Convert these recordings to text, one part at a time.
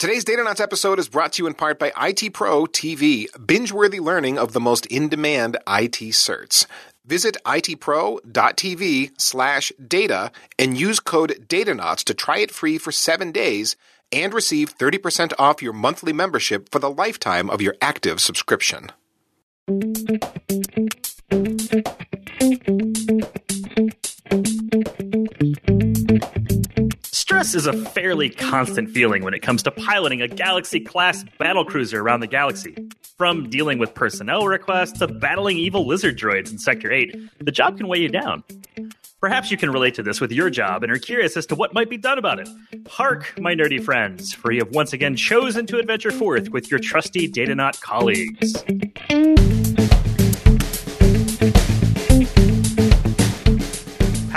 Today's Datanauts episode is brought to you in part by IT Pro TV, binge-worthy learning of the most in-demand IT certs. Visit itpro.tv slash data and use code DATANAUTS to try it free for seven days and receive 30% off your monthly membership for the lifetime of your active subscription. Stress is a fairly constant feeling when it comes to piloting a Galaxy class battlecruiser around the galaxy. From dealing with personnel requests to battling evil lizard droids in Sector 8, the job can weigh you down. Perhaps you can relate to this with your job and are curious as to what might be done about it. Hark, my nerdy friends, for you have once again chosen to adventure forth with your trusty Datanaut colleagues.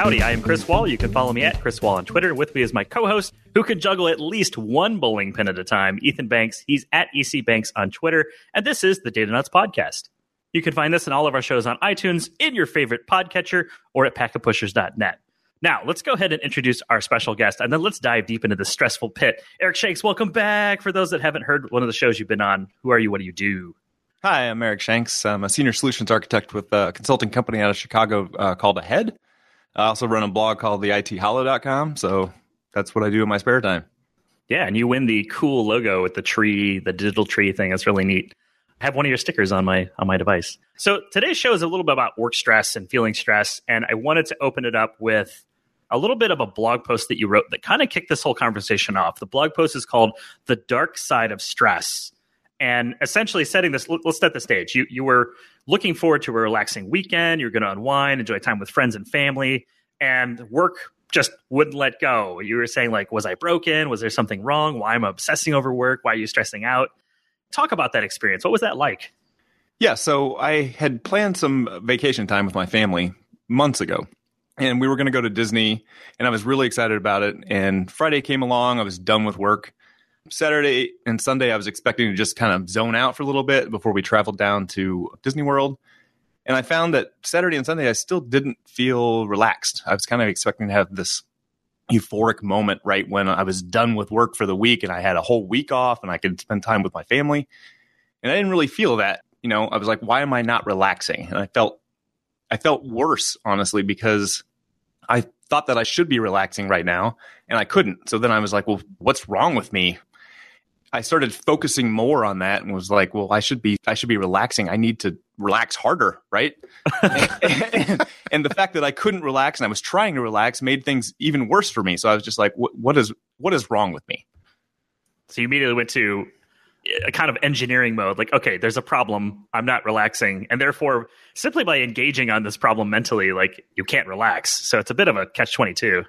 Howdy, I am Chris Wall. You can follow me at Chris Wall on Twitter. With me is my co-host, who can juggle at least one bowling pin at a time, Ethan Banks. He's at EC Banks on Twitter, and this is the Datanauts Podcast. You can find this and all of our shows on iTunes, in your favorite podcatcher, or at packetpushers.net. Now, let's go ahead and introduce our special guest, and then let's dive deep into the stressful pit. Eric Shanks, welcome back. For those that haven't heard one of the shows you've been on, who are you? What do you do? Hi, I'm Eric Shanks. I'm a senior solutions architect with a consulting company out of Chicago uh, called Ahead. I also run a blog called theithollow.com. So that's what I do in my spare time. Yeah, and you win the cool logo with the tree, the digital tree thing. That's really neat. I have one of your stickers on my on my device. So today's show is a little bit about work stress and feeling stress, and I wanted to open it up with a little bit of a blog post that you wrote that kind of kicked this whole conversation off. The blog post is called "The Dark Side of Stress," and essentially setting this. Let's set the stage. You you were looking forward to a relaxing weekend. You're going to unwind, enjoy time with friends and family, and work just wouldn't let go. You were saying like, was I broken? Was there something wrong? Why am I obsessing over work? Why are you stressing out? Talk about that experience. What was that like? Yeah, so I had planned some vacation time with my family months ago. And we were going to go to Disney, and I was really excited about it. And Friday came along, I was done with work. Saturday and Sunday, I was expecting to just kind of zone out for a little bit before we traveled down to Disney World. And I found that Saturday and Sunday, I still didn't feel relaxed. I was kind of expecting to have this euphoric moment right when I was done with work for the week and I had a whole week off and I could spend time with my family. And I didn't really feel that. You know, I was like, why am I not relaxing? And I felt I felt worse, honestly, because I thought that I should be relaxing right now and I couldn't. So then I was like, well, what's wrong with me? I started focusing more on that and was like, well, I should be I should be relaxing. I need to relax harder, right? and, and, the fact that I couldn't relax and I was trying to relax made things even worse for me. So I was just like, what, what is what is wrong with me? So you immediately went to a kind of engineering mode like okay there's a problem i'm not relaxing and therefore simply by engaging on this problem mentally like you can't relax so it's a bit of a catch 22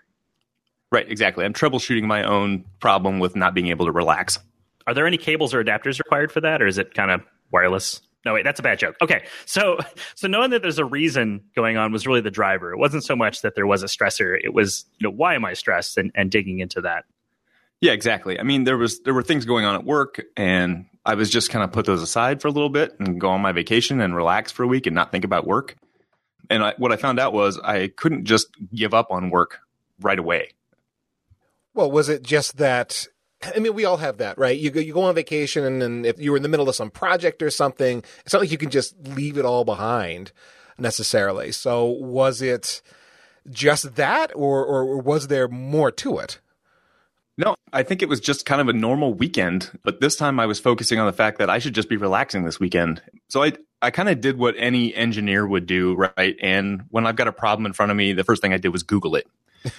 right exactly i'm troubleshooting my own problem with not being able to relax are there any cables or adapters required for that, or is it kind of wireless? No, wait, that's a bad joke. Okay, so so knowing that there's a reason going on was really the driver. It wasn't so much that there was a stressor. It was you know why am I stressed and, and digging into that. Yeah, exactly. I mean, there was there were things going on at work, and I was just kind of put those aside for a little bit and go on my vacation and relax for a week and not think about work. And I, what I found out was I couldn't just give up on work right away. Well, was it just that I mean, we all have that, right? You go, you go on vacation, and, if you're in the middle of some project or something, it's not like you can just leave it all behind necessarily. So, was it just that, or or was there more to it? No, I think it was just kind of a normal weekend, but this time I was focusing on the fact that I should just be relaxing this weekend. So I I kind of did what any engineer would do, right? And when I've got a problem in front of me, the first thing I did was Google it.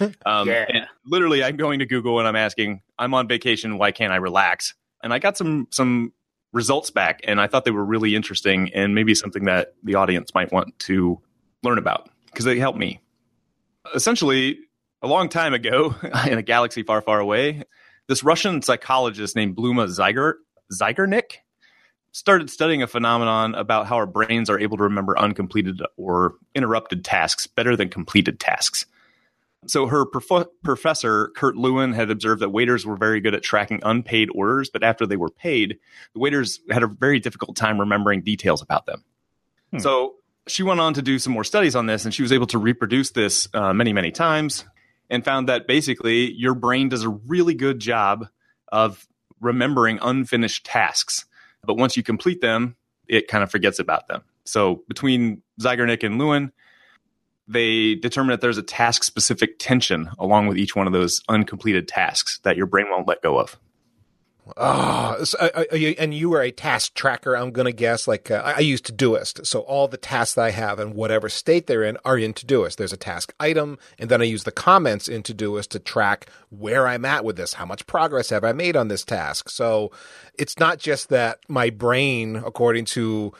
Um, yeah. literally, I'm going to Google and I'm asking, I'm on vacation. Why can't I relax? And I got some some results back, and I thought they were really interesting and maybe something that the audience might want to learn about because they helped me. Essentially, a long time ago, in a galaxy far, far away, this Russian psychologist named Bluma Zyger, Zeigarnik started studying a phenomenon about how our brains are able to remember uncompleted or interrupted tasks better than completed tasks. So her prof- professor, Kurt Lewin, had observed that waiters were very good at tracking unpaid orders, but after they were paid, the waiters had a very difficult time remembering details about them. Hmm. So she went on to do some more studies on this, and she was able to reproduce this uh, many, many times and found that basically your brain does a really good job of remembering unfinished tasks. But once you complete them, it kind of forgets about them. So between Zeigarnik and Lewin, they determine that there's a task specific tension along with each one of those uncompleted tasks that your brain won't let go of. Oh, so, uh, uh, and you are a task tracker, I'm going to guess. Like uh, I use Todoist. So all the tasks that I have and whatever state they're in are in Todoist. There's a task item, and then I use the comments in Todoist to track where I'm at with this. How much progress have I made on this task? So it's not just that my brain, according to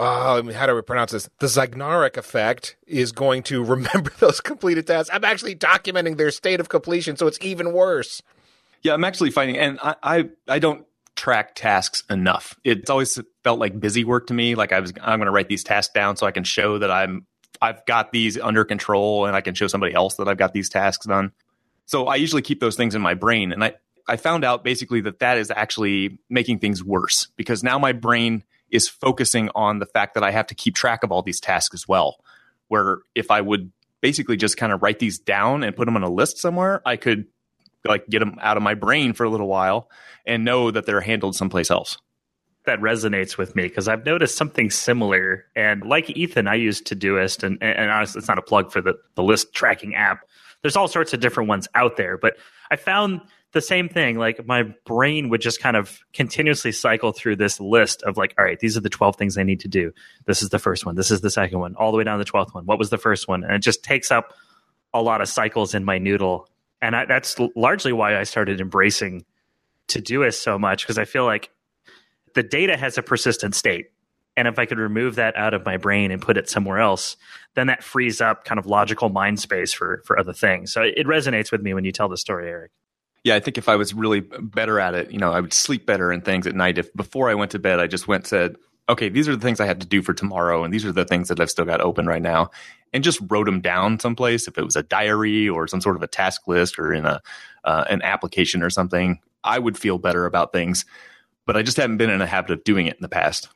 uh, how do we pronounce this? The Zeigarnik effect is going to remember those completed tasks. I'm actually documenting their state of completion, so it's even worse. Yeah, I'm actually finding, and I, I, I don't track tasks enough. It's always felt like busy work to me. Like I was, I'm going to write these tasks down so I can show that I'm, I've got these under control, and I can show somebody else that I've got these tasks done. So I usually keep those things in my brain, and I, I found out basically that that is actually making things worse because now my brain is focusing on the fact that I have to keep track of all these tasks as well. Where if I would basically just kind of write these down and put them on a list somewhere, I could like get them out of my brain for a little while and know that they're handled someplace else. That resonates with me because I've noticed something similar. And like Ethan, I use Todoist, and, and honestly, it's not a plug for the, the list tracking app. There's all sorts of different ones out there, but I found the same thing. Like my brain would just kind of continuously cycle through this list of like, all right, these are the 12 things I need to do. This is the first one. This is the second one, all the way down to the 12th one. What was the first one? And it just takes up a lot of cycles in my noodle and I, that's largely why I started embracing Todoist so much because I feel like the data has a persistent state. And if I could remove that out of my brain and put it somewhere else, then that frees up kind of logical mind space for for other things. So it resonates with me when you tell the story, Eric. Yeah, I think if I was really better at it, you know, I would sleep better and things at night. If before I went to bed, I just went said, okay, these are the things I have to do for tomorrow, and these are the things that I've still got open right now, and just wrote them down someplace. If it was a diary or some sort of a task list or in a uh, an application or something, I would feel better about things. But I just haven't been in a habit of doing it in the past.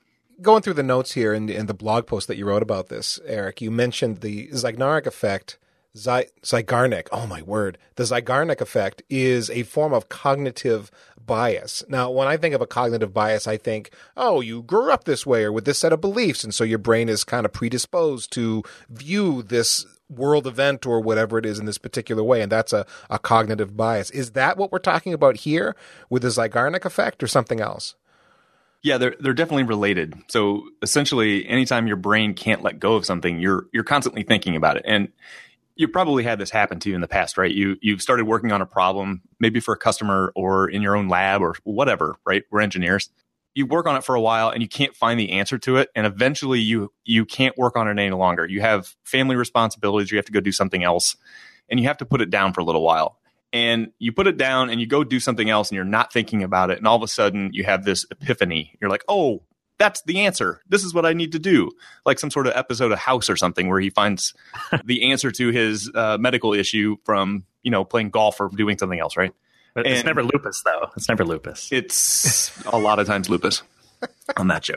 Going through the notes here and, the blog post that you wrote about this, Eric, you mentioned the Zeigarnik effect Zy- Zeigarnik, oh my word, the Zygarnik effect is a form of cognitive bias. Now, when I think of a cognitive bias, I think, oh, you grew up this way or with this set of beliefs, and so your brain is kind of predisposed to view this world event or whatever it is in this particular way, and that's a, a cognitive bias. Is that what we're talking about here with the Zygarnik effect or something else? Yeah, they're they're definitely related. So essentially, anytime your brain can't let go of something, you're you're constantly thinking about it, and you probably had this happen to you in the past, right? You you've started working on a problem, maybe for a customer or in your own lab or whatever, right? We're engineers. You work on it for a while and you can't find the answer to it, and eventually you you can't work on it any longer. You have family responsibilities, you have to go do something else, and you have to put it down for a little while. And you put it down and you go do something else and you're not thinking about it, and all of a sudden you have this epiphany. You're like, oh, that's the answer. This is what I need to do. Like some sort of episode of House or something where he finds the answer to his uh, medical issue from, you know, playing golf or doing something else, right? But it's never lupus, though. It's never lupus. It's a lot of times lupus on that show.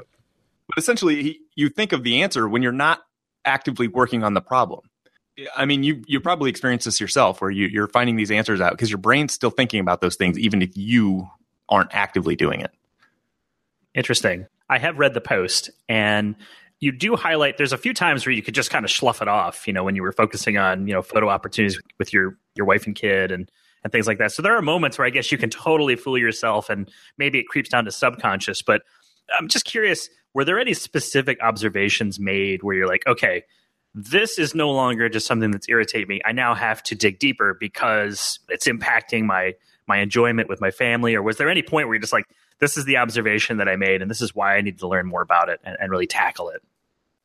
But essentially, he, you think of the answer when you're not actively working on the problem. I mean, you you probably experienced this yourself, where you, you're finding these answers out because your brain's still thinking about those things, even if you aren't actively doing it. Interesting. I have read the post and you do highlight there's a few times where you could just kind of slough it off, you know, when you were focusing on, you know, photo opportunities with your your wife and kid and and things like that. So there are moments where I guess you can totally fool yourself and maybe it creeps down to subconscious, but I'm just curious, were there any specific observations made where you're like, okay, this is no longer just something that's irritating me. I now have to dig deeper because it's impacting my my enjoyment with my family or was there any point where you're just like this is the observation that I made, and this is why I need to learn more about it and, and really tackle it.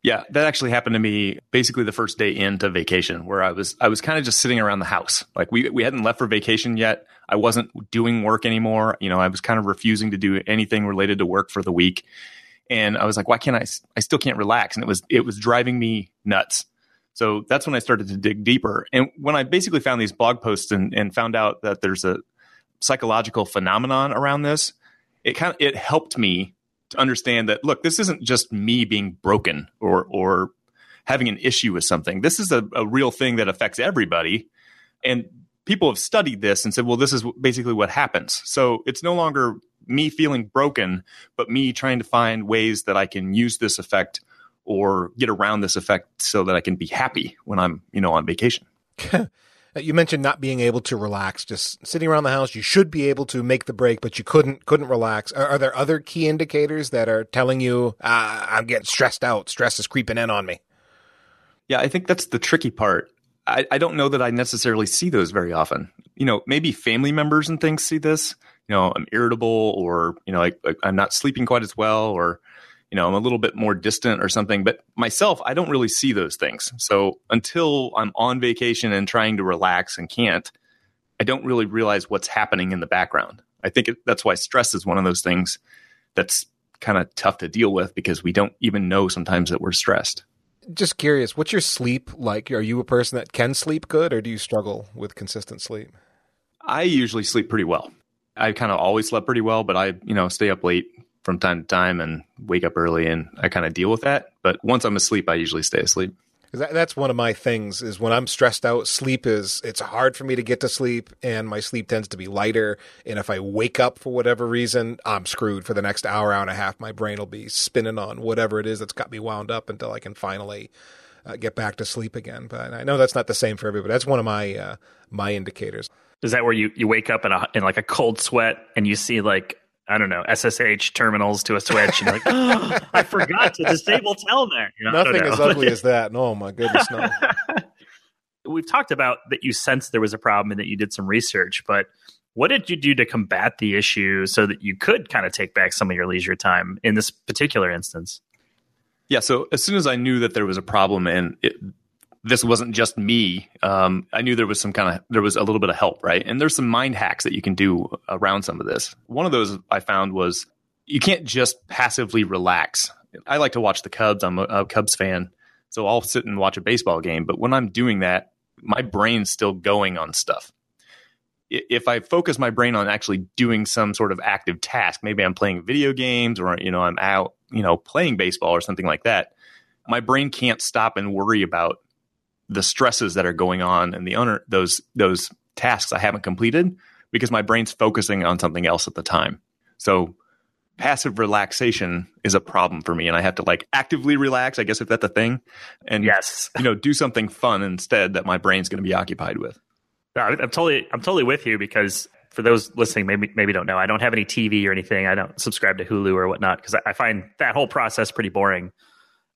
Yeah, that actually happened to me basically the first day into vacation where I was I was kind of just sitting around the house. Like we we hadn't left for vacation yet. I wasn't doing work anymore. You know, I was kind of refusing to do anything related to work for the week. And I was like, why can't I I still can't relax and it was it was driving me nuts. So that's when I started to dig deeper. And when I basically found these blog posts and, and found out that there's a psychological phenomenon around this, it kind of it helped me to understand that look, this isn't just me being broken or or having an issue with something. This is a, a real thing that affects everybody. And people have studied this and said, well, this is basically what happens. So it's no longer me feeling broken, but me trying to find ways that I can use this effect or get around this effect so that I can be happy when I'm, you know, on vacation. you mentioned not being able to relax, just sitting around the house. You should be able to make the break, but you couldn't couldn't relax. Are, are there other key indicators that are telling you uh, I'm getting stressed out? Stress is creeping in on me. Yeah, I think that's the tricky part. I, I don't know that I necessarily see those very often. You know, maybe family members and things see this. You know, I'm irritable, or you know, like, like I'm not sleeping quite as well, or you know, I'm a little bit more distant or something. But myself, I don't really see those things. So until I'm on vacation and trying to relax and can't, I don't really realize what's happening in the background. I think it, that's why stress is one of those things that's kind of tough to deal with because we don't even know sometimes that we're stressed just curious, what's your sleep like? Are you a person that can sleep good or do you struggle with consistent sleep? I usually sleep pretty well. I kind of always slept pretty well, but I, you know, stay up late from time to time and wake up early and I kind of deal with that. But once I'm asleep, I usually stay asleep. That, that's one of my things is when I'm stressed out, sleep is, it's hard for me to get to sleep and my sleep tends to be lighter. And if I wake up for whatever reason, I'm screwed for the next hour, hour and a half. My brain will be spinning on whatever it is that's got me wound up until I can finally uh, get back to sleep again. But I know that's not the same for everybody. That's one of my, uh, my indicators. Is that where you, you wake up in a, in like a cold sweat and you see like I don't know, SSH terminals to a switch. And like, oh, I forgot to disable Telnet. You know, Nothing as ugly as that. No, my goodness, no. We've talked about that you sensed there was a problem and that you did some research, but what did you do to combat the issue so that you could kind of take back some of your leisure time in this particular instance? Yeah, so as soon as I knew that there was a problem and it, this wasn't just me. Um, I knew there was some kind of there was a little bit of help, right? And there's some mind hacks that you can do around some of this. One of those I found was you can't just passively relax. I like to watch the Cubs. I'm a, a Cubs fan, so I'll sit and watch a baseball game. But when I'm doing that, my brain's still going on stuff. If I focus my brain on actually doing some sort of active task, maybe I'm playing video games or you know I'm out you know playing baseball or something like that, my brain can't stop and worry about the stresses that are going on and the owner those those tasks I haven't completed because my brain's focusing on something else at the time. So passive relaxation is a problem for me and I have to like actively relax, I guess if that's a thing. And yes, you know, do something fun instead that my brain's going to be occupied with. I'm totally I'm totally with you because for those listening, maybe maybe don't know, I don't have any TV or anything. I don't subscribe to Hulu or whatnot because I find that whole process pretty boring.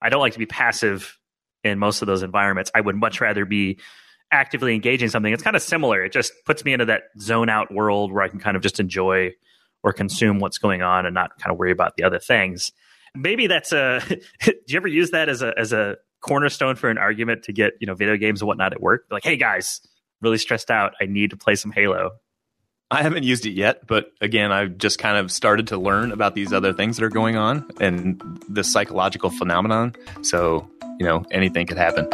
I don't like to be passive in most of those environments. I would much rather be actively engaging something. It's kind of similar. It just puts me into that zone out world where I can kind of just enjoy or consume what's going on and not kind of worry about the other things. Maybe that's a. do you ever use that as a as a cornerstone for an argument to get you know video games and whatnot at work? Like, hey guys, really stressed out. I need to play some Halo. I haven't used it yet, but again, I've just kind of started to learn about these other things that are going on and the psychological phenomenon. So, you know, anything could happen.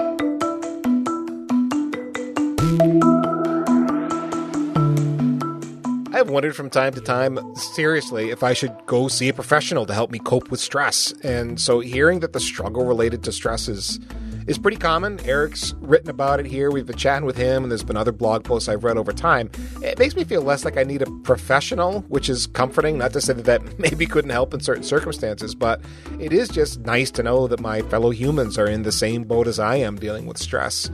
I have wondered from time to time, seriously, if I should go see a professional to help me cope with stress. And so hearing that the struggle related to stress is is pretty common. Eric's written about it here. We've been chatting with him, and there's been other blog posts I've read over time. It makes me feel less like I need a professional, which is comforting. Not to say that that maybe couldn't help in certain circumstances, but it is just nice to know that my fellow humans are in the same boat as I am dealing with stress.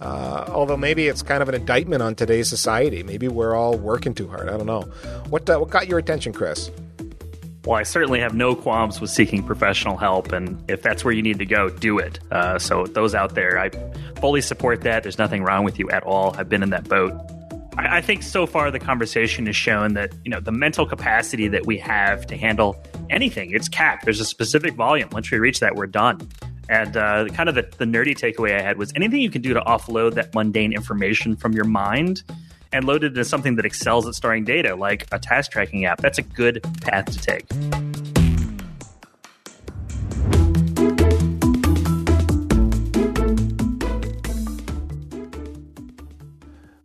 Uh, although maybe it's kind of an indictment on today's society. Maybe we're all working too hard. I don't know. What uh, what got your attention, Chris? Well, I certainly have no qualms with seeking professional help, and if that's where you need to go, do it. Uh, so, those out there, I fully support that. There's nothing wrong with you at all. I've been in that boat. I, I think so far the conversation has shown that you know the mental capacity that we have to handle anything it's capped. There's a specific volume. Once we reach that, we're done. And uh, kind of the, the nerdy takeaway I had was anything you can do to offload that mundane information from your mind and load it into something that excels at storing data, like a task tracking app. That's a good path to take.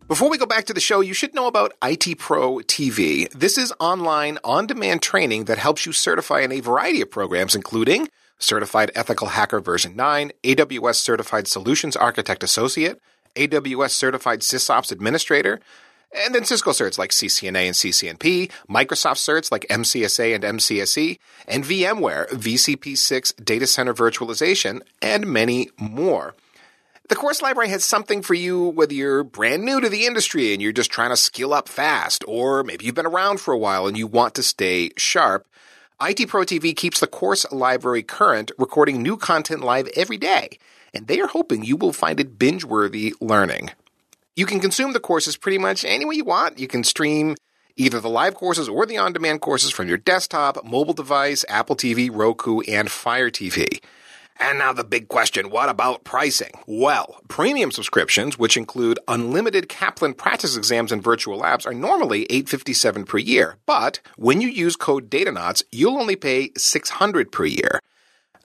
Before we go back to the show, you should know about IT Pro TV. This is online on demand training that helps you certify in a variety of programs, including Certified Ethical Hacker version 9, AWS Certified Solutions Architect Associate, AWS certified SysOps administrator, and then Cisco certs like CCNA and CCNP, Microsoft certs like MCSA and MCSE, and VMware, VCP6 data center virtualization, and many more. The course library has something for you whether you're brand new to the industry and you're just trying to skill up fast, or maybe you've been around for a while and you want to stay sharp. IT Pro TV keeps the course library current, recording new content live every day, and they are hoping you will find it binge worthy learning. You can consume the courses pretty much any way you want. You can stream either the live courses or the on demand courses from your desktop, mobile device, Apple TV, Roku, and Fire TV. And now the big question what about pricing? Well, premium subscriptions, which include unlimited Kaplan practice exams and virtual labs, are normally 857 per year. But when you use code DATANAUTS, you'll only pay 600 per year.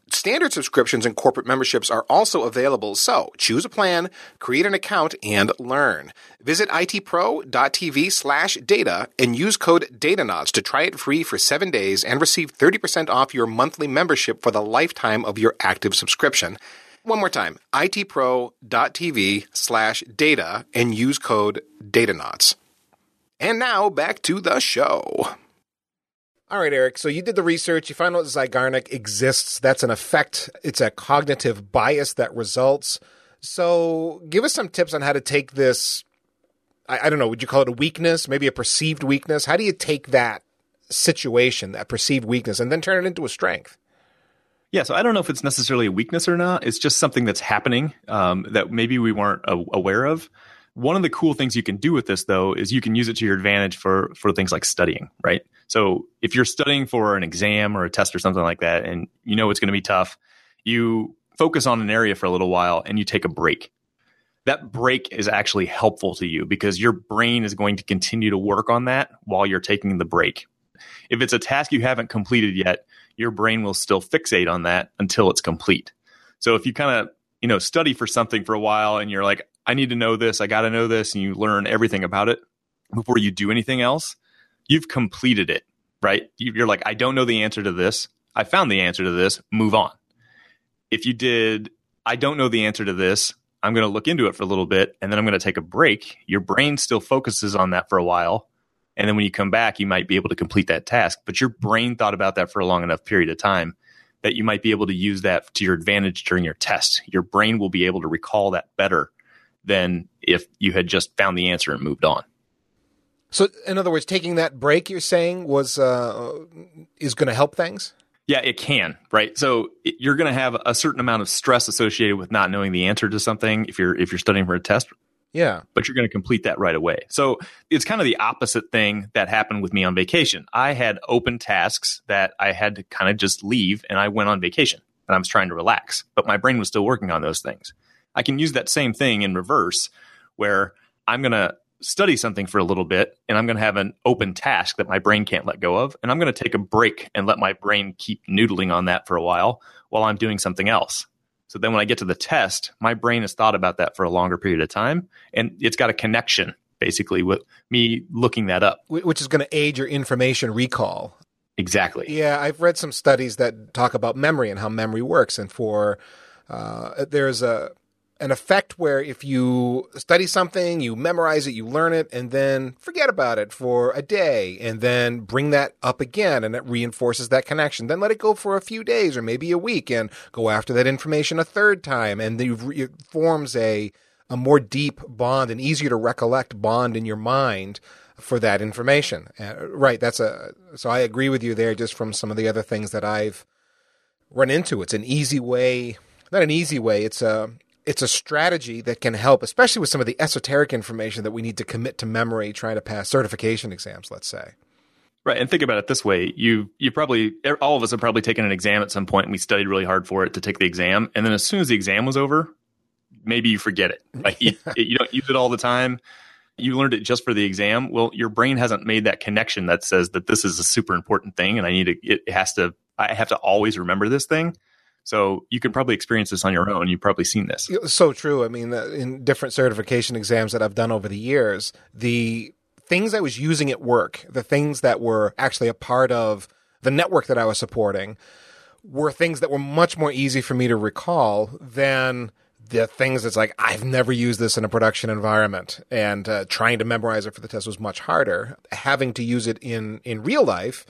Standard subscriptions and corporate memberships are also available, so choose a plan, create an account, and learn. Visit itpro.tv slash data and use code DATANAUTS to try it free for seven days and receive 30% off your monthly membership for the lifetime of your active subscription. One more time, itpro.tv slash data and use code DATANAUTS. And now back to the show. All right, Eric. So you did the research. You found out Zeigarnik exists. That's an effect. It's a cognitive bias that results. So give us some tips on how to take this. I, I don't know. Would you call it a weakness? Maybe a perceived weakness? How do you take that situation, that perceived weakness, and then turn it into a strength? Yeah, so I don't know if it's necessarily a weakness or not. It's just something that's happening um, that maybe we weren't aware of. One of the cool things you can do with this, though, is you can use it to your advantage for for things like studying, right? So if you're studying for an exam or a test or something like that, and you know it's going to be tough, you focus on an area for a little while and you take a break. That break is actually helpful to you because your brain is going to continue to work on that while you're taking the break. If it's a task you haven't completed yet, your brain will still fixate on that until it's complete. So if you kind of you know study for something for a while and you're like I need to know this, I got to know this, and you learn everything about it before you do anything else, you've completed it, right? You're like, I don't know the answer to this. I found the answer to this, move on. If you did, I don't know the answer to this, I'm going to look into it for a little bit, and then I'm going to take a break. Your brain still focuses on that for a while. And then when you come back, you might be able to complete that task. But your brain thought about that for a long enough period of time that you might be able to use that to your advantage during your test. Your brain will be able to recall that better than if you had just found the answer and moved on. So, in other words, taking that break, you're saying was uh, is going to help things. Yeah, it can, right? So it, you're going to have a certain amount of stress associated with not knowing the answer to something if you're if you're studying for a test. Yeah. But you're going to complete that right away. So it's kind of the opposite thing that happened with me on vacation. I had open tasks that I had to kind of just leave and I went on vacation and I was trying to relax, but my brain was still working on those things. I can use that same thing in reverse where I'm going to study something for a little bit and I'm going to have an open task that my brain can't let go of. And I'm going to take a break and let my brain keep noodling on that for a while while I'm doing something else. So then when I get to the test, my brain has thought about that for a longer period of time and it's got a connection basically with me looking that up. Which is going to aid your information recall. Exactly. Yeah, I've read some studies that talk about memory and how memory works. And for uh, there's a an effect where if you study something, you memorize it, you learn it, and then forget about it for a day, and then bring that up again, and it reinforces that connection. Then let it go for a few days or maybe a week, and go after that information a third time, and it forms a a more deep bond, an easier to recollect bond in your mind for that information. Uh, right. That's a so I agree with you there. Just from some of the other things that I've run into, it's an easy way. Not an easy way. It's a it's a strategy that can help, especially with some of the esoteric information that we need to commit to memory trying to pass certification exams, let's say. Right, and think about it this way: you you probably er, all of us have probably taken an exam at some point, and we studied really hard for it to take the exam, and then as soon as the exam was over, maybe you forget it. Like you, you don't use it all the time. You learned it just for the exam. Well, your brain hasn't made that connection that says that this is a super important thing, and I need to. It has to. I have to always remember this thing. So you can probably experience this on your own. You've probably seen this. So true. I mean, in different certification exams that I've done over the years, the things I was using at work, the things that were actually a part of the network that I was supporting, were things that were much more easy for me to recall than the things that's like I've never used this in a production environment, and uh, trying to memorize it for the test was much harder. Having to use it in in real life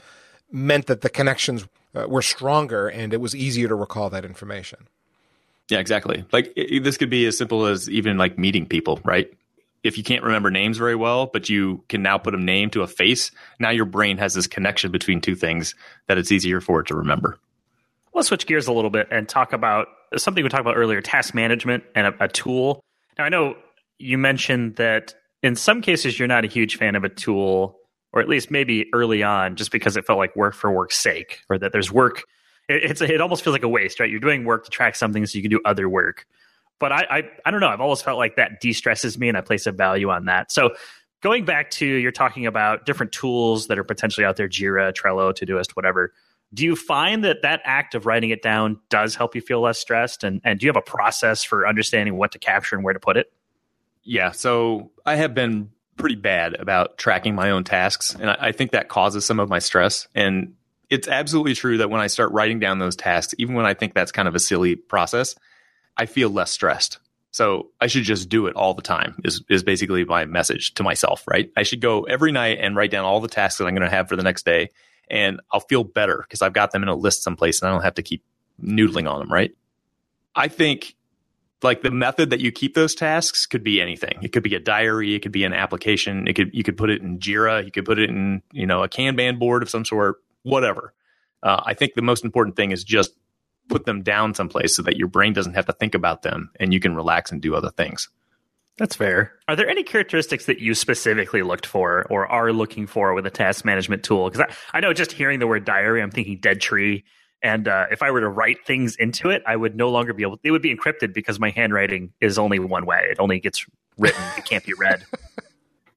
meant that the connections uh, were stronger, and it was easier to recall that information. Yeah, exactly. Like it, this could be as simple as even like meeting people, right? If you can't remember names very well, but you can now put a name to a face, now your brain has this connection between two things that it's easier for it to remember. Let's switch gears a little bit and talk about something we talked about earlier task management and a, a tool. Now, I know you mentioned that in some cases you're not a huge fan of a tool, or at least maybe early on, just because it felt like work for work's sake, or that there's work. It, it's it almost feels like a waste, right? You're doing work to track something so you can do other work. But I, I, I don't know. I've always felt like that de-stresses me, and I place a value on that. So going back to you're talking about different tools that are potentially out there, Jira, Trello, Todoist, whatever do you find that that act of writing it down does help you feel less stressed and, and do you have a process for understanding what to capture and where to put it yeah so i have been pretty bad about tracking my own tasks and I, I think that causes some of my stress and it's absolutely true that when i start writing down those tasks even when i think that's kind of a silly process i feel less stressed so I should just do it all the time is, is basically my message to myself, right? I should go every night and write down all the tasks that I'm going to have for the next day and I'll feel better because I've got them in a list someplace and I don't have to keep noodling on them, right? I think like the method that you keep those tasks could be anything. It could be a diary, it could be an application, it could you could put it in Jira, you could put it in, you know, a Kanban board of some sort, whatever. Uh, I think the most important thing is just put them down someplace so that your brain doesn't have to think about them and you can relax and do other things. That's fair. Are there any characteristics that you specifically looked for or are looking for with a task management tool? Because I, I, know just hearing the word diary, I'm thinking dead tree. And uh, if I were to write things into it, I would no longer be able. It would be encrypted because my handwriting is only one way. It only gets written. it can't be read.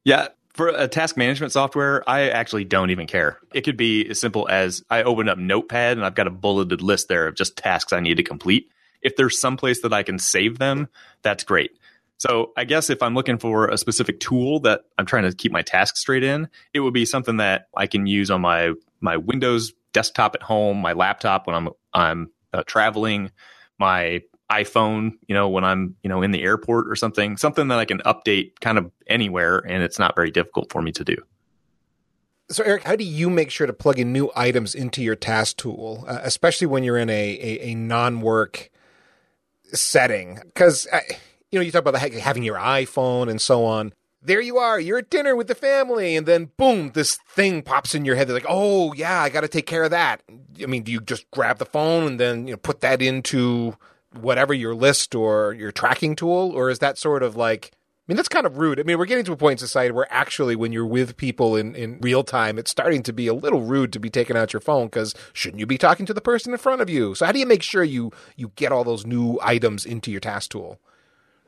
Yeah, for a task management software, I actually don't even care. It could be as simple as I open up Notepad and I've got a bulleted list there of just tasks I need to complete. If there's some place that I can save them, that's great. So I guess if I'm looking for a specific tool that I'm trying to keep my tasks straight in, it would be something that I can use on my my Windows desktop at home, my laptop when I'm I'm uh, traveling, my iPhone, you know, when I'm, you know, in the airport or something, something that I can update kind of anywhere and it's not very difficult for me to do. So, Eric, how do you make sure to plug in new items into your task tool, uh, especially when you're in a, a, a non work setting? Because you know, you talk about the, having your iPhone and so on. There you are, you're at dinner with the family, and then boom, this thing pops in your head. They're like, oh, yeah, I got to take care of that. I mean, do you just grab the phone and then, you know, put that into whatever your list or your tracking tool? Or is that sort of like, I mean, that's kind of rude. I mean, we're getting to a point in society where actually, when you're with people in, in real time, it's starting to be a little rude to be taking out your phone because shouldn't you be talking to the person in front of you? So, how do you make sure you you get all those new items into your task tool?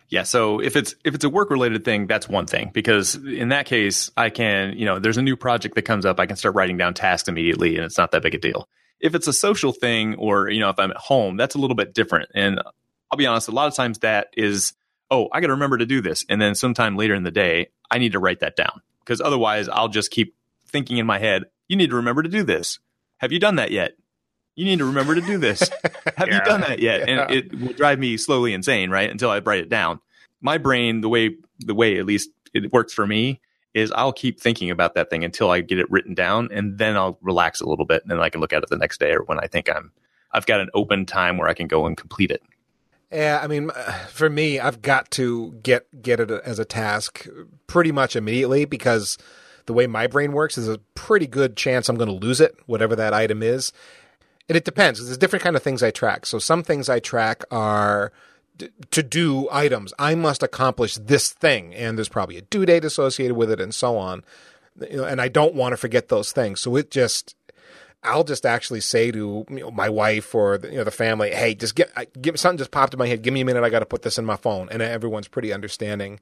Yeah, so if it's if it's a work related thing, that's one thing because in that case, I can you know there's a new project that comes up, I can start writing down tasks immediately, and it's not that big a deal. If it's a social thing, or you know if I'm at home, that's a little bit different. And I'll be honest, a lot of times that is oh I got to remember to do this, and then sometime later in the day I need to write that down because otherwise I'll just keep thinking in my head, you need to remember to do this. Have you done that yet? You need to remember to do this. Have yeah. you done that yet? Yeah. And it will drive me slowly insane, right? Until I write it down. My brain, the way the way at least it works for me, is I'll keep thinking about that thing until I get it written down, and then I'll relax a little bit, and then I can look at it the next day or when I think I'm I've got an open time where I can go and complete it. Yeah, I mean, for me, I've got to get get it as a task pretty much immediately because the way my brain works is a pretty good chance I'm going to lose it, whatever that item is. And it depends. There's different kind of things I track. So some things I track are to do items. I must accomplish this thing, and there's probably a due date associated with it, and so on. You know, and I don't want to forget those things. So it just, I'll just actually say to you know, my wife or the, you know the family, "Hey, just get give something just popped in my head. Give me a minute. I got to put this in my phone." And everyone's pretty understanding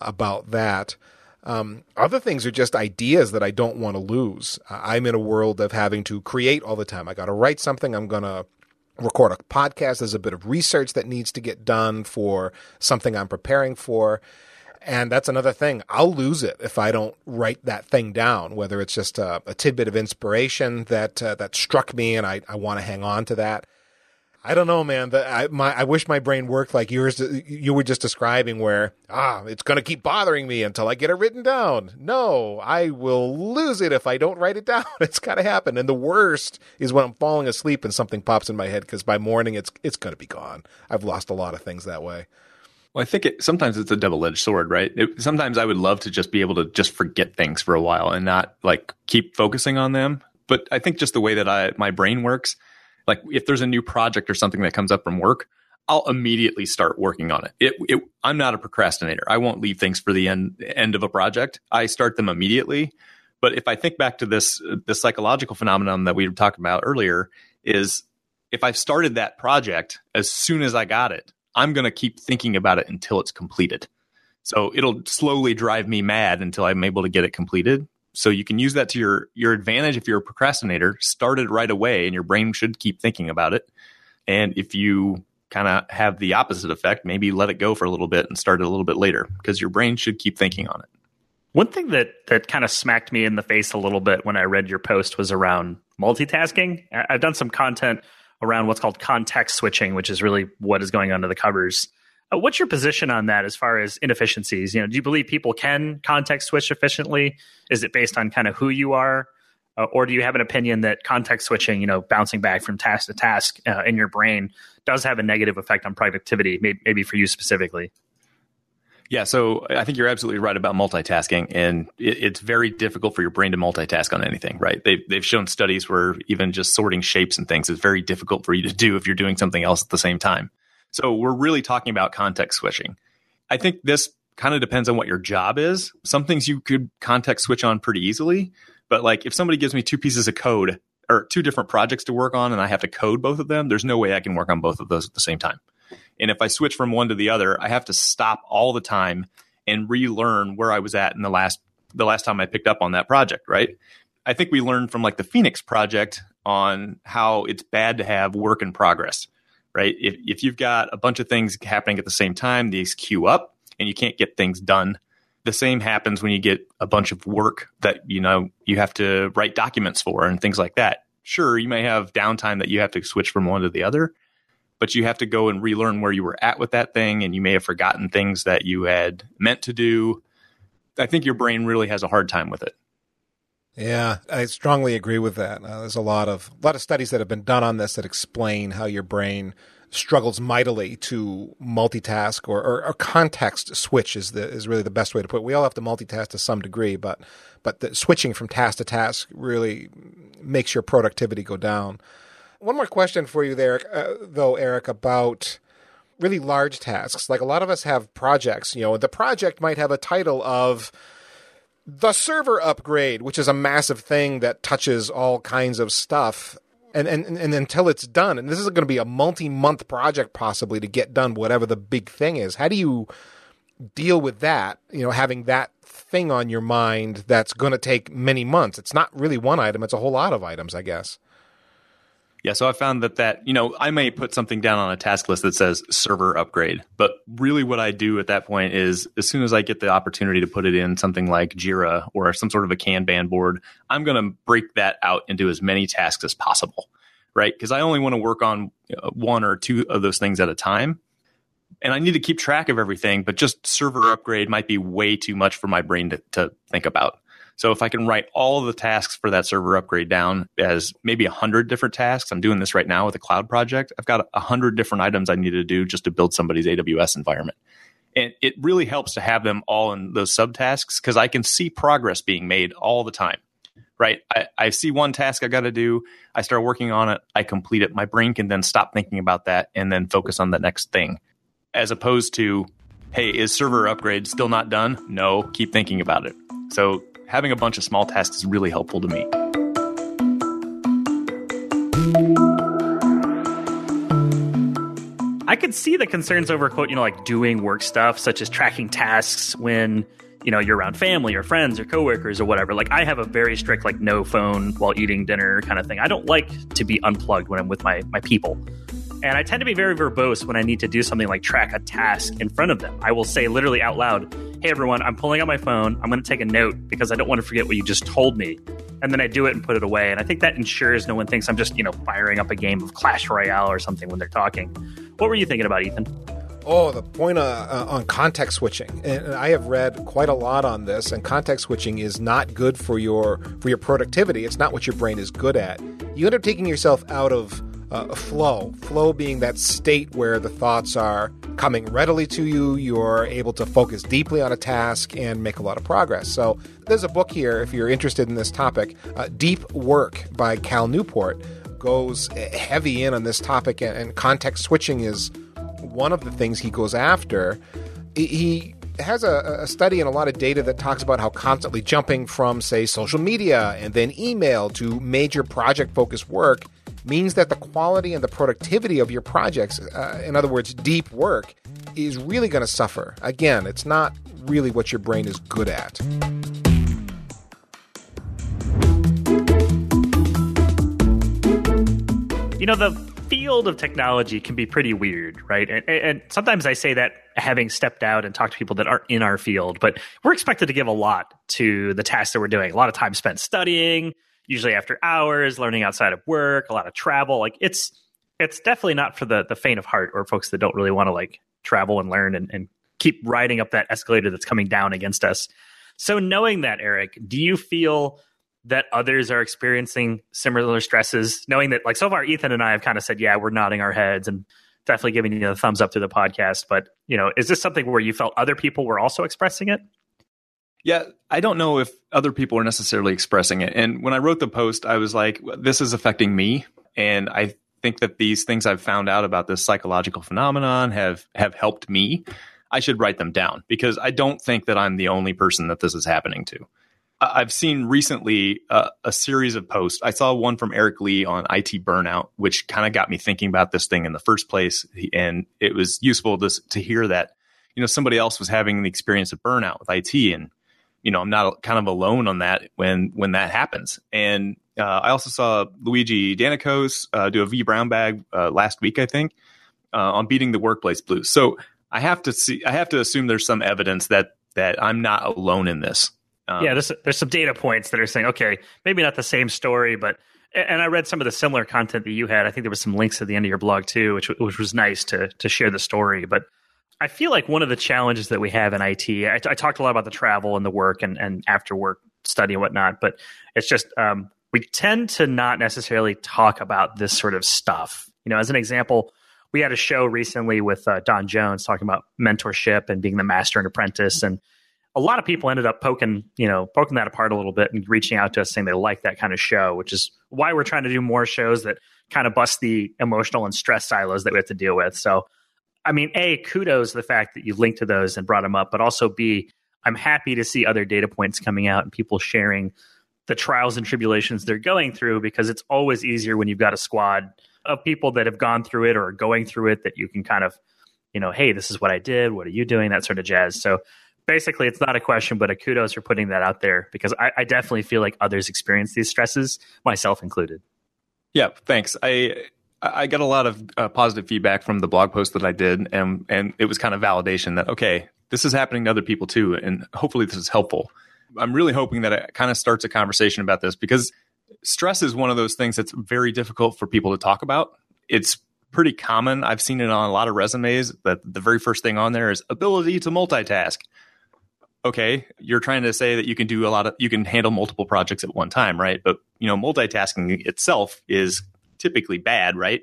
about that. Um, other things are just ideas that I don't want to lose. I'm in a world of having to create all the time. I got to write something. I'm going to record a podcast. There's a bit of research that needs to get done for something I'm preparing for. And that's another thing. I'll lose it if I don't write that thing down, whether it's just a, a tidbit of inspiration that uh, that struck me and I, I want to hang on to that. I don't know, man. The, I, my, I wish my brain worked like yours. You were just describing, where ah, it's going to keep bothering me until I get it written down. No, I will lose it if I don't write it down. It's got to happen. And the worst is when I'm falling asleep and something pops in my head because by morning it's it's going to be gone. I've lost a lot of things that way. Well, I think it, sometimes it's a double edged sword, right? It, sometimes I would love to just be able to just forget things for a while and not like keep focusing on them. But I think just the way that I my brain works like if there's a new project or something that comes up from work, I'll immediately start working on it. It, it. I'm not a procrastinator. I won't leave things for the end end of a project. I start them immediately. But if I think back to this this psychological phenomenon that we were talking about earlier, is if I've started that project as soon as I got it, I'm going to keep thinking about it until it's completed. So it'll slowly drive me mad until I'm able to get it completed. So you can use that to your your advantage if you're a procrastinator. Start it right away, and your brain should keep thinking about it. And if you kind of have the opposite effect, maybe let it go for a little bit and start it a little bit later because your brain should keep thinking on it. One thing that that kind of smacked me in the face a little bit when I read your post was around multitasking. I've done some content around what's called context switching, which is really what is going on under the covers what's your position on that as far as inefficiencies? You know, do you believe people can context switch efficiently? Is it based on kind of who you are? Uh, or do you have an opinion that context switching, you know, bouncing back from task to task uh, in your brain does have a negative effect on productivity, maybe, maybe for you specifically? Yeah, so I think you're absolutely right about multitasking, and it, it's very difficult for your brain to multitask on anything, right? They've, they've shown studies where even just sorting shapes and things is very difficult for you to do if you're doing something else at the same time. So we're really talking about context switching. I think this kind of depends on what your job is. Some things you could context switch on pretty easily, but like if somebody gives me two pieces of code or two different projects to work on and I have to code both of them, there's no way I can work on both of those at the same time. And if I switch from one to the other, I have to stop all the time and relearn where I was at in the last the last time I picked up on that project, right? I think we learned from like the Phoenix project on how it's bad to have work in progress right? If, if you've got a bunch of things happening at the same time, these queue up and you can't get things done. The same happens when you get a bunch of work that, you know, you have to write documents for and things like that. Sure, you may have downtime that you have to switch from one to the other, but you have to go and relearn where you were at with that thing and you may have forgotten things that you had meant to do. I think your brain really has a hard time with it. Yeah, I strongly agree with that. Uh, there's a lot of a lot of studies that have been done on this that explain how your brain struggles mightily to multitask or, or, or, context switch is the is really the best way to put it. We all have to multitask to some degree, but but the switching from task to task really makes your productivity go down. One more question for you there, uh, though, Eric, about really large tasks. Like a lot of us have projects. You know, the project might have a title of the server upgrade, which is a massive thing that touches all kinds of stuff. And, and, and until it's done, and this is going to be a multi month project possibly to get done whatever the big thing is. How do you deal with that? You know, having that thing on your mind that's going to take many months. It's not really one item; it's a whole lot of items, I guess. Yeah, so I found that that you know I may put something down on a task list that says server upgrade, but really what I do at that point is as soon as I get the opportunity to put it in something like Jira or some sort of a Kanban board, I'm going to break that out into as many tasks as possible, right? Because I only want to work on one or two of those things at a time, and I need to keep track of everything. But just server upgrade might be way too much for my brain to, to think about. So if I can write all the tasks for that server upgrade down as maybe a hundred different tasks, I'm doing this right now with a cloud project. I've got a hundred different items I need to do just to build somebody's AWS environment. And it really helps to have them all in those subtasks because I can see progress being made all the time. Right. I, I see one task I got to do. I start working on it. I complete it. My brain can then stop thinking about that and then focus on the next thing. As opposed to, hey, is server upgrade still not done? No, keep thinking about it. So having a bunch of small tasks is really helpful to me. I could see the concerns over quote, you know, like doing work stuff such as tracking tasks when you know you're around family or friends or coworkers or whatever. Like I have a very strict like no phone while eating dinner kind of thing. I don't like to be unplugged when I'm with my my people. And I tend to be very verbose when I need to do something like track a task in front of them. I will say literally out loud, Hey everyone, I'm pulling out my phone. I'm going to take a note because I don't want to forget what you just told me. And then I do it and put it away. And I think that ensures no one thinks I'm just, you know, firing up a game of Clash Royale or something when they're talking. What were you thinking about, Ethan? Oh, the point uh, uh, on context switching, and I have read quite a lot on this. And context switching is not good for your for your productivity. It's not what your brain is good at. You end up taking yourself out of uh, flow. Flow being that state where the thoughts are coming readily to you. You're able to focus deeply on a task and make a lot of progress. So there's a book here if you're interested in this topic. Uh, Deep Work by Cal Newport goes heavy in on this topic, and, and context switching is one of the things he goes after. He has a, a, study and a lot of data that talks about how constantly jumping from, say, social media and then email to major project focused work means that the quality and the productivity of your projects, uh, in other words, deep work, is really going to suffer. Again, it's not really what your brain is good at. You know, the field of technology can be pretty weird, right? And, and, sometimes I say that having stepped out and talked to people that aren't in our field, but we're expected to give a lot to the tasks that we're doing. A lot of time spent studying, usually after hours, learning outside of work, a lot of travel. Like it's it's definitely not for the the faint of heart or folks that don't really want to like travel and learn and, and keep riding up that escalator that's coming down against us. So knowing that, Eric, do you feel that others are experiencing similar stresses, knowing that like so far Ethan and I have kind of said, yeah, we're nodding our heads and definitely giving you the thumbs up through the podcast. But, you know, is this something where you felt other people were also expressing it? Yeah, I don't know if other people are necessarily expressing it. And when I wrote the post, I was like, this is affecting me. And I think that these things I've found out about this psychological phenomenon have have helped me. I should write them down because I don't think that I'm the only person that this is happening to. I've seen recently uh, a series of posts. I saw one from Eric Lee on IT burnout, which kind of got me thinking about this thing in the first place. And it was useful to, to hear that, you know, somebody else was having the experience of burnout with IT. And, you know, I'm not kind of alone on that when, when that happens. And uh, I also saw Luigi Danakos uh, do a vBrownBag uh, last week, I think, uh, on beating the workplace blues. So I have to see, I have to assume there's some evidence that, that I'm not alone in this. Um, yeah, there's there's some data points that are saying, okay, maybe not the same story, but and I read some of the similar content that you had. I think there was some links at the end of your blog too, which which was nice to to share the story. But I feel like one of the challenges that we have in IT, I, talked a lot about the travel and the work and and after work study and whatnot, but it's just um, we tend to not necessarily talk about this sort of stuff. You know, as an example, we had a show recently with uh, Don Jones talking about mentorship and being the master and apprentice and a lot of people ended up poking, you know, poking that apart a little bit and reaching out to us saying they like that kind of show, which is why we're trying to do more shows that kind of bust the emotional and stress silos that we have to deal with. So, I mean, A, kudos the fact that you linked to those and brought them up, but also B, I'm happy to see other data points coming out and people sharing the trials and tribulations they're going through because it's always easier when you've got a squad of people that have gone through it or are going through it that you can kind of, you know, hey, this is what I did. What are you doing? That sort of jazz. So, basically it's not a question but a kudos for putting that out there because I, I, definitely feel like others experience these stresses myself included yeah thanks i i got a lot of uh, positive feedback from the blog post that i did and and it was kind of validation that okay this is happening to other people too and hopefully this is helpful. I'm really hoping that it kind of starts a conversation about this because stress is one of those things that's very difficult for people to talk about. It's pretty common. I've seen it on a lot of resumes that the very first thing on there is ability to multitask. Okay, you're trying to say that you can do a lot of, you can handle multiple projects at one time, right? But, you know, multitasking itself is typically bad, right?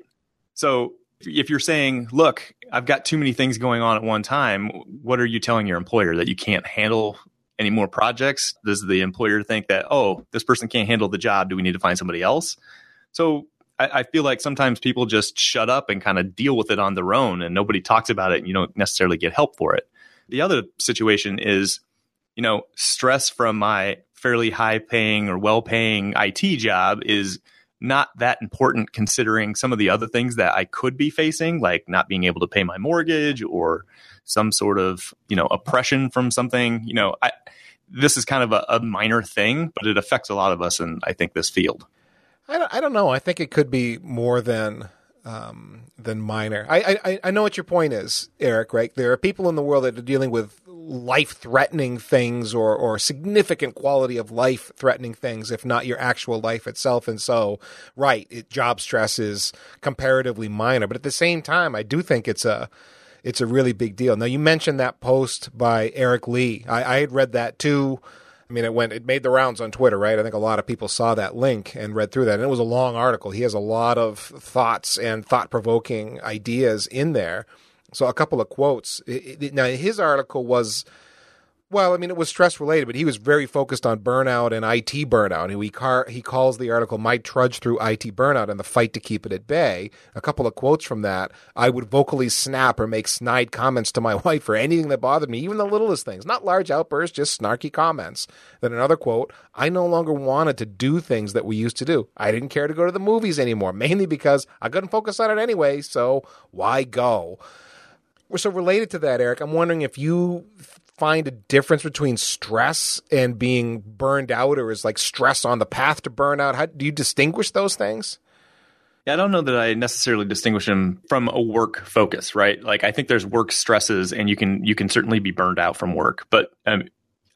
So if you're saying, look, I've got too many things going on at one time, what are you telling your employer that you can't handle any more projects? Does the employer think that, oh, this person can't handle the job? Do we need to find somebody else? So I, I feel like sometimes people just shut up and kind of deal with it on their own and nobody talks about it and you don't necessarily get help for it. The other situation is you know, stress from my fairly high paying or well paying IT job is not that important considering some of the other things that I could be facing, like not being able to pay my mortgage or some sort of, you know, oppression from something. You know, I, this is kind of a, a minor thing, but it affects a lot of us in, I think, this field. I don't, I don't know. I think it could be more than um, than minor. I, I I know what your point is, Eric. Right? There are people in the world that are dealing with life threatening things or or significant quality of life threatening things, if not your actual life itself. And so, right, it, job stress is comparatively minor, but at the same time, I do think it's a it's a really big deal. Now, you mentioned that post by Eric Lee. I, I had read that too. I mean, it went, it made the rounds on Twitter, right? I think a lot of people saw that link and read through that. And it was a long article. He has a lot of thoughts and thought provoking ideas in there. So, a couple of quotes. Now, his article was well, I mean, it was stress related, but he was very focused on burnout and IT burnout. And he, car- he calls the article My Trudge Through IT Burnout and the Fight to Keep It at Bay. A couple of quotes from that. I would vocally snap or make snide comments to my wife for anything that bothered me, even the littlest things, not large outbursts, just snarky comments. Then another quote I no longer wanted to do things that we used to do. I didn't care to go to the movies anymore, mainly because I couldn't focus on it anyway, so why go? So related to that, Eric, I'm wondering if you find a difference between stress and being burned out, or is like stress on the path to burnout? How do you distinguish those things? Yeah, I don't know that I necessarily distinguish them from a work focus, right? Like I think there's work stresses, and you can you can certainly be burned out from work, but um,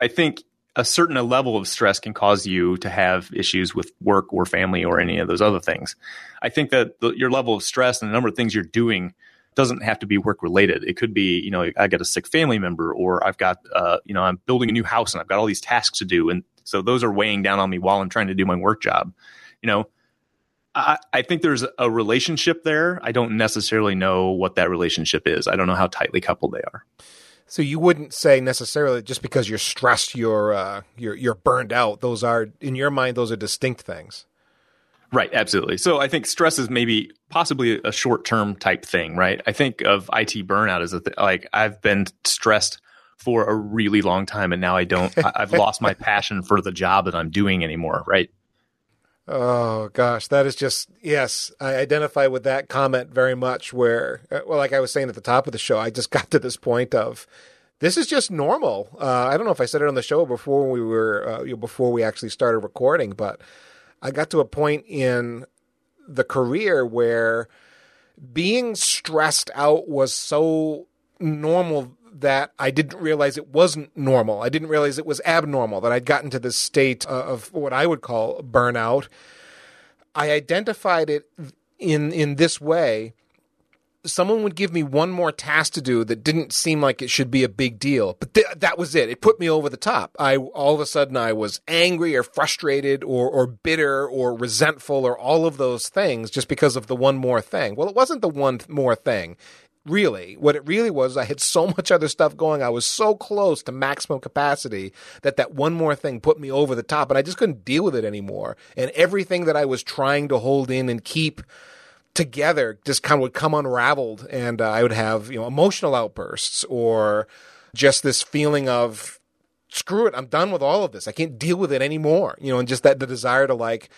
I think a certain level of stress can cause you to have issues with work or family or any of those other things. I think that the, your level of stress and the number of things you're doing doesn't have to be work related. It could be, you know, I got a sick family member or I've got, uh, you know, I'm building a new house and I've got all these tasks to do. And so those are weighing down on me while I'm trying to do my work job. You know, I, I think there's a relationship there. I don't necessarily know what that relationship is. I don't know how tightly coupled they are. So you wouldn't say necessarily just because you're stressed, you're uh, you're you're burned out. Those are in your mind, those are distinct things. Right, absolutely. So I think stress is maybe possibly a short term type thing, right? I think of IT burnout as a th- like I've been stressed for a really long time, and now I don't. I've lost my passion for the job that I'm doing anymore, right? Oh gosh, that is just yes. I identify with that comment very much. Where, uh, well, like I was saying at the top of the show, I just got to this point of this is just normal. Uh, I don't know if I said it on the show before we were uh, you know, before we actually started recording, but I got to a point in the career where being stressed out was so normal that I didn't realize it wasn't normal. I didn't realize it was abnormal, that I'd gotten to this state uh, of what I would call burnout. I identified it in in this way someone would give me one more task to do that didn't seem like it should be a big deal. But th- that was it. It put me over the top. I all of a sudden I was angry or frustrated or or bitter or resentful or all of those things just because of the one more thing. Well, it wasn't the one more thing. Really, what it really was, I had so much other stuff going. I was so close to maximum capacity that that one more thing put me over the top, and I just couldn't deal with it anymore. And everything that I was trying to hold in and keep together just kind of would come unraveled and uh, I would have, you know, emotional outbursts or just this feeling of screw it, I'm done with all of this. I can't deal with it anymore. You know, and just that the desire to like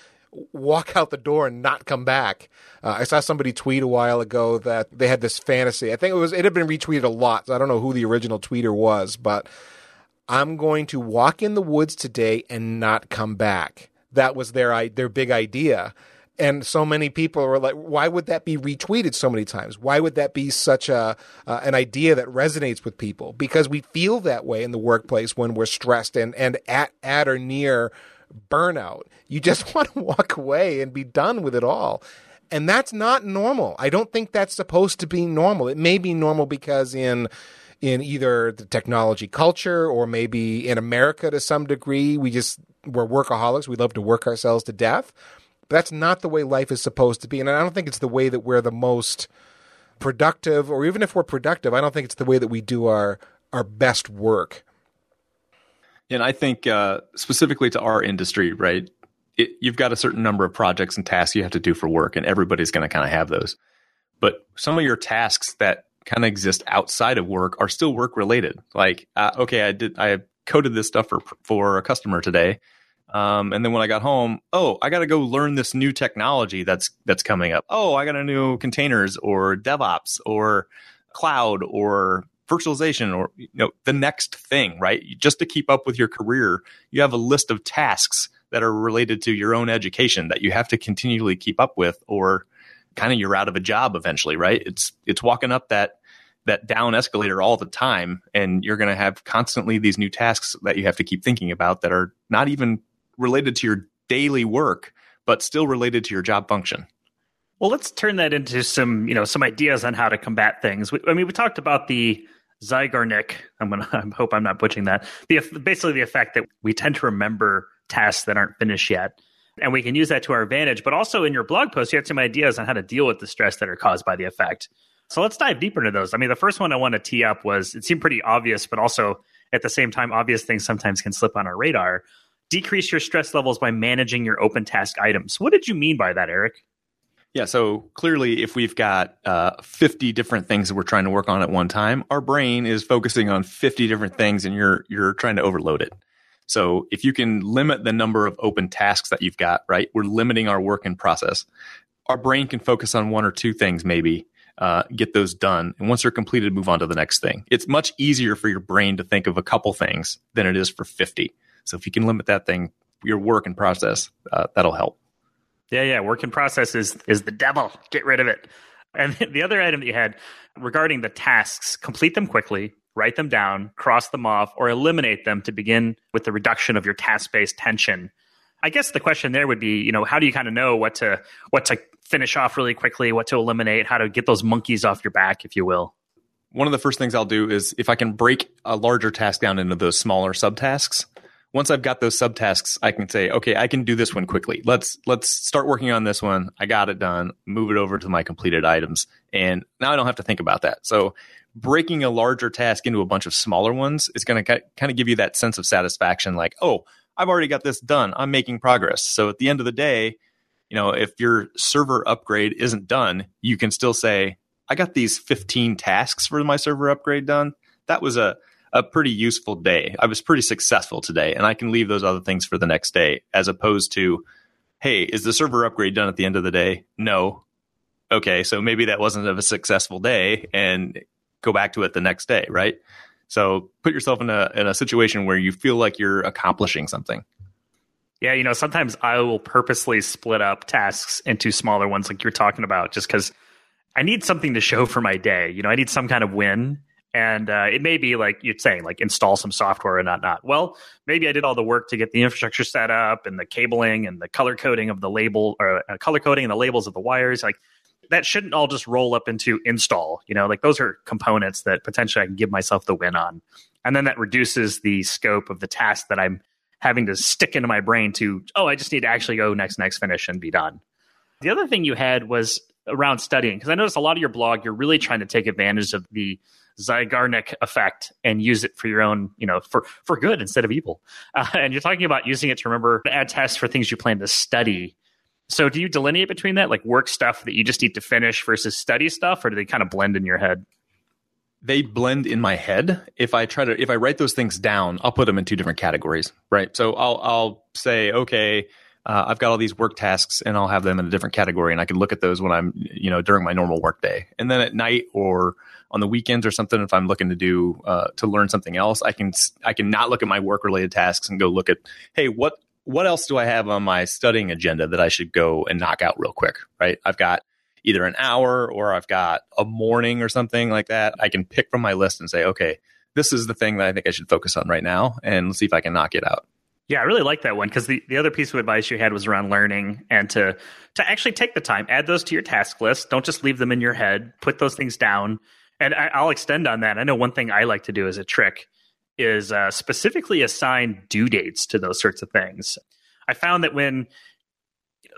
walk out the door and not come back. Uh, I saw somebody tweet a while ago that they had this fantasy. I think it was it had been retweeted a lot. So I don't know who the original tweeter was, but I'm going to walk in the woods today and not come back. That was their their big idea. And so many people are like, why would that be retweeted so many times? Why would that be such a uh, an idea that resonates with people? Because we feel that way in the workplace when we're stressed and and at at or near burnout. You just want to walk away and be done with it all. And that's not normal. I don't think that's supposed to be normal. It may be normal because in in either the technology culture or maybe in America to some degree, we just we're workaholics. We love to work ourselves to death but that's not the way life is supposed to be. And I don't think it's the way that we're the most productive, or even if we're productive, I don't think it's the way that we do our, our best work. And I think uh, specifically to our industry, right? It, you've got a certain number of projects and tasks you have to do for work, and everybody's going to kind of have those. But some of your tasks that kind of exist outside of work are still work related. Like, uh, okay, I did, I coded this stuff for for a customer today, um, and then when I got home, oh, I got to go learn this new technology that's that's coming up. Oh, I got to know containers or DevOps or cloud or virtualization or you know the next thing, right? Just to keep up with your career, you have a list of tasks that are related to your own education that you have to continually keep up with or kind of you're out of a job eventually, right? It's it's walking up that that down escalator all the time and you're going to have constantly these new tasks that you have to keep thinking about that are not even related to your daily work but still related to your job function. Well, let's turn that into some, you know, some ideas on how to combat things. I mean, we talked about the Zeigarnik. I'm gonna. I hope I'm not butchering that. The basically the effect that we tend to remember tasks that aren't finished yet, and we can use that to our advantage. But also in your blog post, you had some ideas on how to deal with the stress that are caused by the effect. So let's dive deeper into those. I mean, the first one I want to tee up was it seemed pretty obvious, but also at the same time, obvious things sometimes can slip on our radar. Decrease your stress levels by managing your open task items. What did you mean by that, Eric? Yeah, so clearly, if we've got uh, 50 different things that we're trying to work on at one time, our brain is focusing on 50 different things, and you're you're trying to overload it. So if you can limit the number of open tasks that you've got, right, we're limiting our work in process. Our brain can focus on one or two things, maybe, uh, get those done. And once they're completed, move on to the next thing. It's much easier for your brain to think of a couple things than it is for 50. So if you can limit that thing, your work and process, uh, that'll help. Yeah, yeah. Work in process is is the devil. Get rid of it. And the other item that you had regarding the tasks, complete them quickly, write them down, cross them off, or eliminate them to begin with the reduction of your task based tension. I guess the question there would be, you know, how do you kind of know what to what to finish off really quickly, what to eliminate, how to get those monkeys off your back, if you will. One of the first things I'll do is if I can break a larger task down into those smaller subtasks, once I've got those subtasks, I can say, okay, I can do this one quickly. Let's let's start working on this one. I got it done. Move it over to my completed items, and now I don't have to think about that. So breaking a larger task into a bunch of smaller ones is going to kind of give you that sense of satisfaction, like, oh, I've already got this done. I'm making progress. So at the end of the day, you know, if your server upgrade isn't done, you can still say, I got these 15 tasks for my server upgrade done. That was a a pretty useful day. I was pretty successful today, and I can leave those other things for the next day, as opposed to, hey, is the server upgrade done at the end of the day? No. Okay, so maybe that wasn't of a successful day, and go back to it the next day, right? So put yourself in a in a situation where you feel like you're accomplishing something. Yeah, you know, sometimes I will purposely split up tasks into smaller ones, like you're talking about, just because I need something to show for my day. You know, I need some kind of win. And uh, it may be like you're saying, like install some software and not not. Well, maybe I did all the work to get the infrastructure set up and the cabling and the color coding of the label or uh, color coding and the labels of the wires. Like that shouldn't all just roll up into install. You know, like those are components that potentially I can give myself the win on, and then that reduces the scope of the task that I'm having to stick into my brain to. Oh, I just need to actually go next, next, finish, and be done. The other thing you had was around studying because I noticed a lot of your blog. You're really trying to take advantage of the Zeigarnik effect and use it for your own, you know, for, for good instead of evil. Uh, and you're talking about using it to remember to add tests for things you plan to study. So do you delineate between that, like work stuff that you just need to finish versus study stuff, or do they kind of blend in your head? They blend in my head. If I try to, if I write those things down, I'll put them in two different categories, right? So I'll, I'll say, okay, uh, I've got all these work tasks and I'll have them in a different category and I can look at those when I'm, you know, during my normal work day. And then at night or on the weekends or something, if I'm looking to do, uh, to learn something else, I can, I can not look at my work related tasks and go look at, hey, what, what else do I have on my studying agenda that I should go and knock out real quick? Right. I've got either an hour or I've got a morning or something like that. I can pick from my list and say, okay, this is the thing that I think I should focus on right now and let's see if I can knock it out. Yeah, I really like that one because the, the other piece of advice you had was around learning and to to actually take the time, add those to your task list. Don't just leave them in your head. Put those things down. And I, will extend on that. I know one thing I like to do as a trick is uh, specifically assign due dates to those sorts of things. I found that when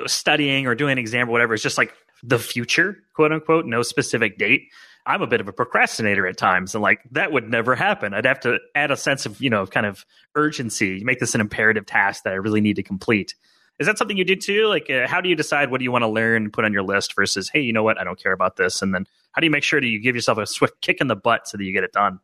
studying or doing an exam or whatever, it's just like the future, quote unquote, no specific date. I'm a bit of a procrastinator at times, and like that would never happen. I'd have to add a sense of you know kind of urgency. Make this an imperative task that I really need to complete. Is that something you do too? Like, uh, how do you decide what do you want to learn and put on your list versus, hey, you know what, I don't care about this, and then how do you make sure that you give yourself a swift kick in the butt so that you get it done?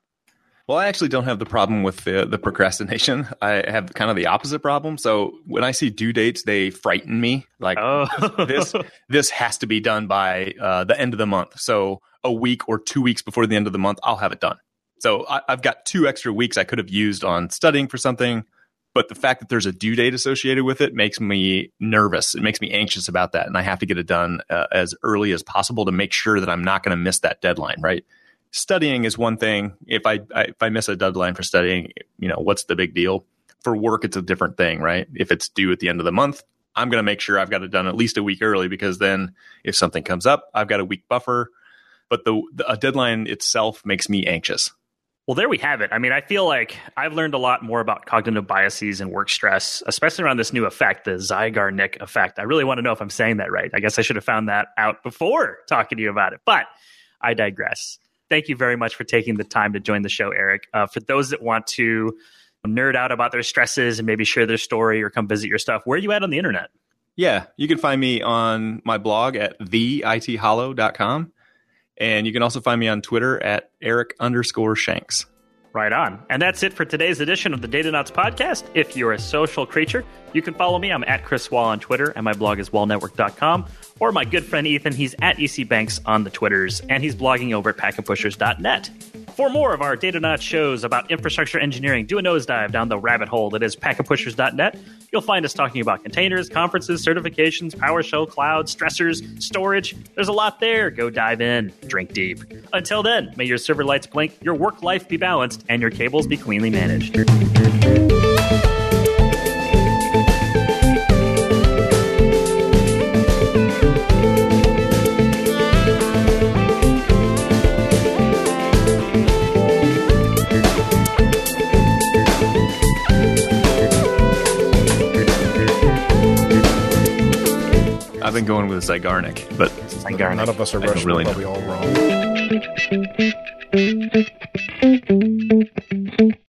Well, I actually don't have the problem with the, the procrastination. I have kind of the opposite problem. So when I see due dates, they frighten me. Like oh. this, this has to be done by uh, the end of the month. So a week or two weeks before the end of the month, I'll have it done. So I, have got two extra weeks I could have used on studying for something. But the fact that there's a due date associated with it makes me nervous. It makes me anxious about that. And I have to get it done uh, as early as possible to make sure that I'm not going to miss that deadline, right? Studying is one thing. If I, I if I miss a deadline for studying, you know, what's the big deal? For work, it's a different thing, right? If it's due at the end of the month, I'm going to make sure I've got it done at least a week early because then if something comes up, I've got a week buffer. But the, the a deadline itself makes me anxious. Well, there we have it. I mean, I feel like I've learned a lot more about cognitive biases and work stress, especially around this new effect, the Zeigarnik effect. I really want to know if I'm saying that right. I guess I should have found that out before talking to you about it, but I digress. Thank you very much for taking the time to join the show, Eric. Uh, for those that want to nerd out about their stresses and maybe share their story or come visit your stuff, where are you at on the internet? Yeah, you can find me on my blog at theithollow.com. And you can also find me on Twitter at Eric underscore Shanks. Right on. And that's it for today's edition of the Datanauts podcast. If you're a social creature, you can follow me. I'm at Chris Wahl on Twitter, and my blog is wahlnetwork.com. Or my good friend Ethan, he's at EC Banks on the Twitters, and he's blogging over at packetpushers.net. For more of our Datanauts shows about infrastructure engineering, do a nosedive down the rabbit hole that is packetpushers.net. You'll find us talking about containers, conferences, certifications, PowerShell, cloud, stressors, storage. There's a lot there. Go dive in, drink deep. Until then, may your server lights blink, your work life be balanced, and your cables be cleanly managed. Been going with Zygarnik, but Zygarnik. None of us are Russian. really We're know. all wrong.